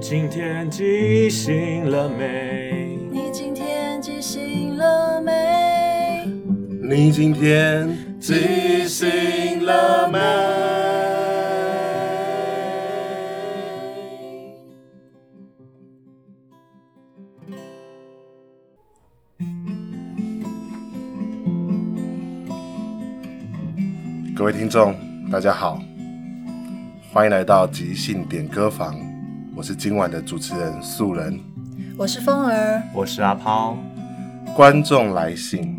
今天记醒了没？你今天记醒了没？你今天记醒了没？各位听众，大家好，欢迎来到即兴点歌房。我是今晚的主持人素人，我是风儿，我是阿抛。观众来信，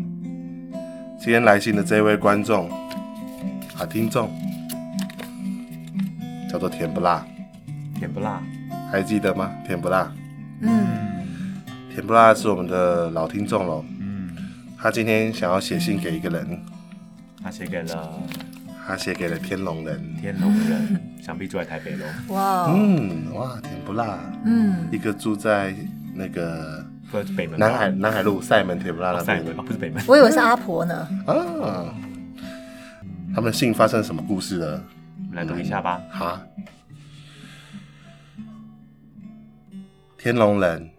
今天来信的这位观众啊，听众叫做甜不辣，甜不辣，还记得吗？甜不辣，嗯，甜不辣是我们的老听众喽。嗯，他今天想要写信给一个人，他写给了。他写给了天龙人，天龙人想必住在台北喽。哇，嗯，哇，甜不辣，嗯，一个住在那个北门南海南海路赛门甜不辣那边，赛门不是北门，我以为是阿婆呢。啊，他们信发生什么故事了？来读一下吧。好，天龙人，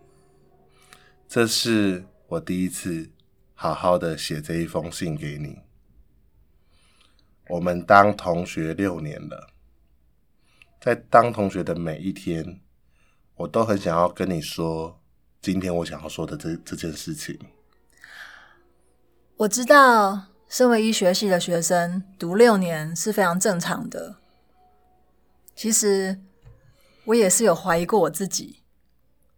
这是我第一次好好的写这一封信给你。我们当同学六年了，在当同学的每一天，我都很想要跟你说，今天我想要说的这这件事情。我知道，身为医学系的学生，读六年是非常正常的。其实，我也是有怀疑过我自己，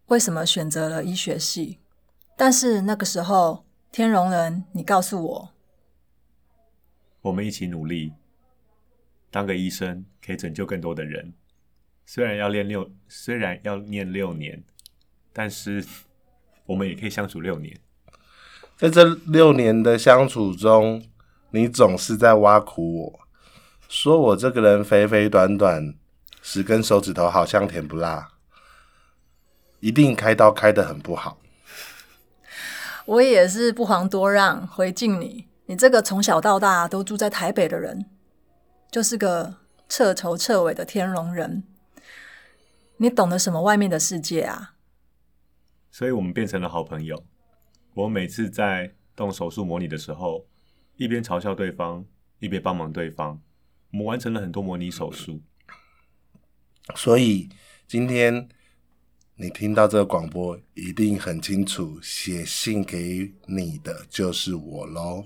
为什么选择了医学系。但是那个时候，天龙人，你告诉我。我们一起努力，当个医生可以拯救更多的人。虽然要练六，虽然要念六年，但是我们也可以相处六年。在这六年的相处中，你总是在挖苦我，说我这个人肥肥短短，十根手指头好像甜不辣，一定开刀开得很不好。我也是不遑多让，回敬你。你这个从小到大都住在台北的人，就是个彻头彻尾的天龙人。你懂得什么外面的世界啊？所以我们变成了好朋友。我每次在动手术模拟的时候，一边嘲笑对方，一边帮忙对方。我们完成了很多模拟手术。所以今天你听到这个广播，一定很清楚，写信给你的就是我喽。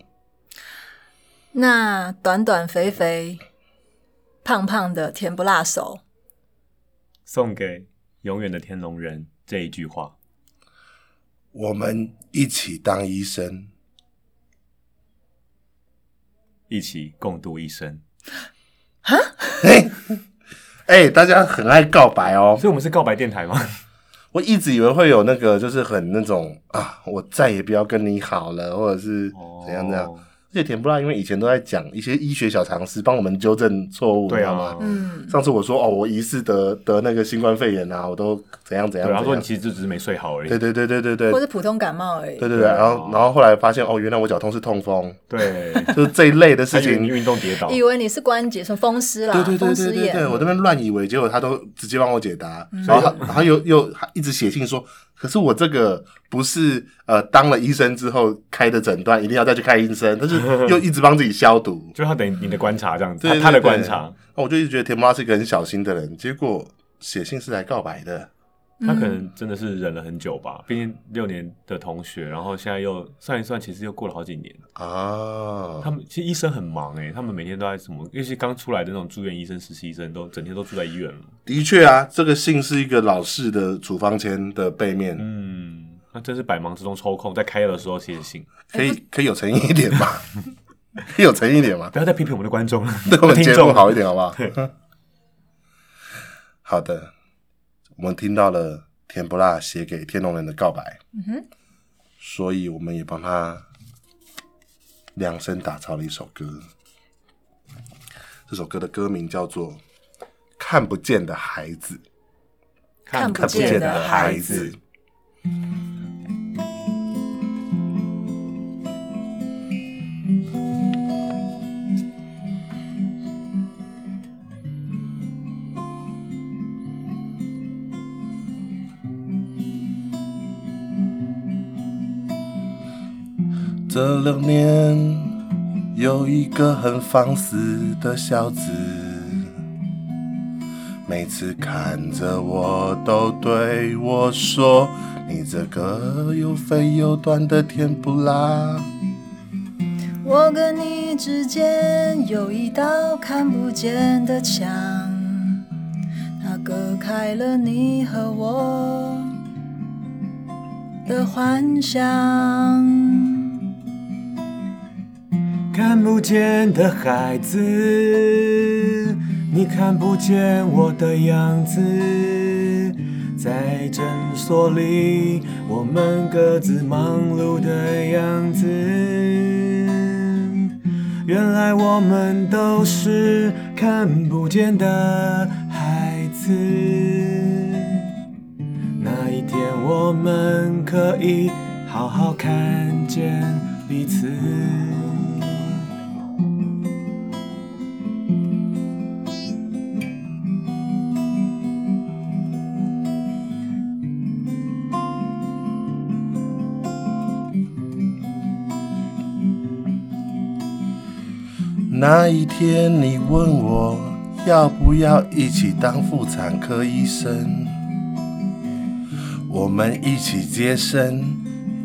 那短短肥肥、胖胖的甜不辣手，送给永远的天龙人这一句话：我们一起当医生，一起共度一生。哈？哎哎，大家很爱告白哦，所以我们是告白电台吗？我一直以为会有那个，就是很那种啊，我再也不要跟你好了，或者是怎样怎样。哦而且甜不辣，因为以前都在讲一些医学小常识，帮我们纠正错误，对啊，嗯。上次我说哦，我疑似得得那个新冠肺炎啊，我都怎样怎样。然后说你其实就只是没睡好而已。对对对对对对。或是普通感冒而已。对对对，然后然后后来发现哦，原来我脚痛是痛风。对，就是这一类的事情。运动跌倒。以为你是关节，说风湿啦。对对对对对对，我这边乱以为，结果他都直接帮我解答，然后然后又又一直写信说。可是我这个不是呃当了医生之后开的诊断，一定要再去看医生，但是又一直帮自己消毒，就他等于你的观察这样子，对对对对，他的观察。我就一直觉得甜不辣是一个很小心的人，结果写信是来告白的。他可能真的是忍了很久吧，毕竟六年的同学，然后现在又算一算，其实又过了好几年啊。他们其实医生很忙诶，他们每天都在什么？尤其刚出来的那种住院医生、实习医生，都整天都住在医院了。的确啊，这个信是一个老式的处方签的背面。嗯，那真是百忙之中抽空在开药的时候写信，可以可以有诚意一点吗？可以有诚意一点吗？不要再批评我们的观众了，对我们节目好一点好不好？好的。我们听到了甜不辣写给天龙人的告白，嗯哼，所以我们也帮他量身打造了一首歌。这首歌的歌名叫做《看不见的孩子》，看不见的孩子。这六年有一个很放肆的小子，每次看着我都对我说：“你这个又肥又短的甜不辣。”我跟你之间有一道看不见的墙，它隔开了你和我的幻想。看不见的孩子，你看不见我的样子，在诊所里，我们各自忙碌的样子。原来我们都是看不见的孩子。那一天，我们可以好好看见彼此。那一天，你问我要不要一起当妇产科医生，我们一起接生，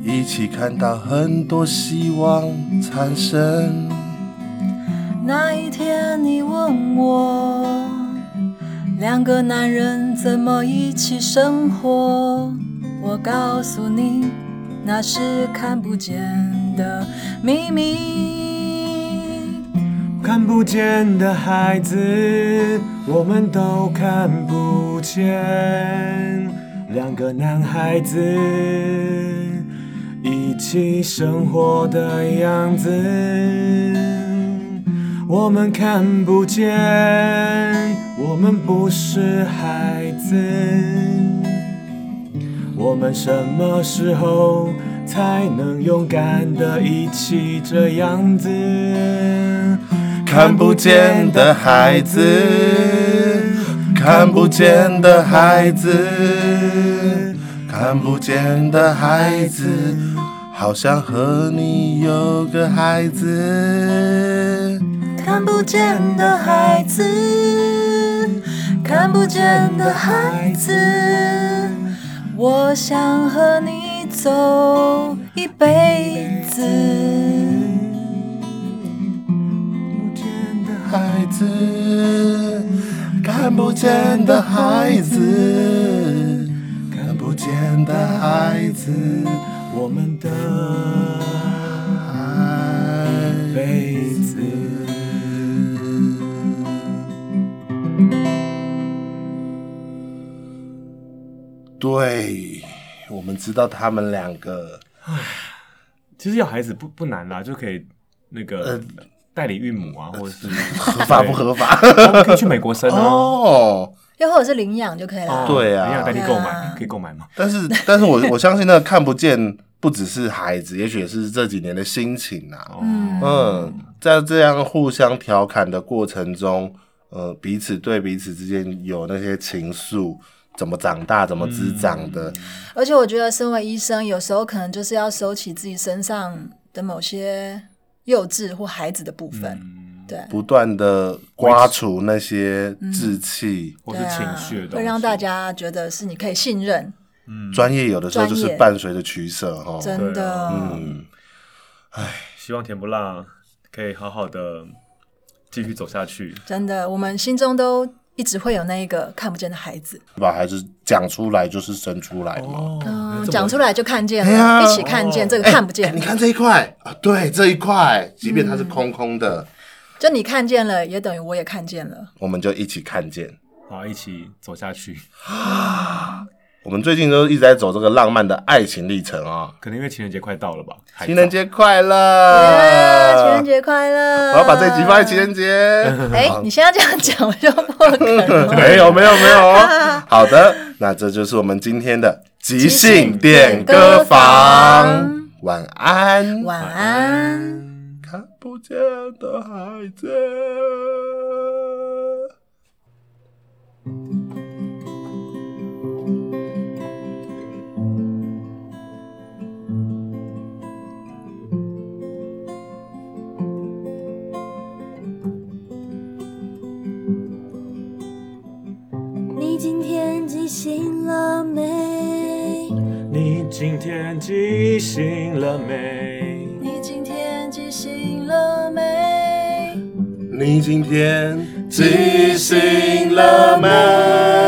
一起看到很多希望产生。那一天，你问我两个男人怎么一起生活，我告诉你，那是看不见的秘密。看不见的孩子，我们都看不见。两个男孩子一起生活的样子，我们看不见。我们不是孩子，我们什么时候才能勇敢的一起这样子？看不见的孩子，看不见的孩子，看不见的孩子，好想和你有个孩子。看不见的孩子，看不见的孩子，我想和你走一辈子。孩子，看不见的孩子，看不见的孩子，我们的一辈子。对，我们知道他们两个。唉，其实要孩子不不难啦，就可以那个。呃代理孕母啊，或者是合法不合法？可以去美国生哦，又或者是领养就可以了。对啊，领养代替购买可以购买吗？但是，但是我我相信那个看不见，不只是孩子，也许也是这几年的心情啊。嗯，在这样互相调侃的过程中，呃，彼此对彼此之间有那些情愫，怎么长大，怎么滋长的。而且，我觉得身为医生，有时候可能就是要收起自己身上的某些。幼稚或孩子的部分，嗯、对，不断的刮除那些稚气、嗯、或是情绪，会让大家觉得是你可以信任。嗯，专业有的时候就是伴随着取舍哈，真的。嗯，唉，希望甜不辣可以好好的继续走下去。真的，我们心中都。一直会有那一个看不见的孩子，把孩子讲出来就是生出来嘛。嗯，讲出来就看见了，一起看见这个看不见。你看这一块啊，对，这一块，即便它是空空的，就你看见了，也等于我也看见了。我们就一起看见，好，一起走下去。我们最近都一直在走这个浪漫的爱情历程啊，可能因为情人节快到了吧？情人节快乐！Yeah, 情人节快乐！我要把这一集放在情人节。哎、欸，你现在这样讲，我就破梗了。没有，没有，没有。好的，那这就是我们今天的即兴点歌房。晚安，晚安。看不见的孩子。醒了没？你今天记醒了没？你今天记醒了没？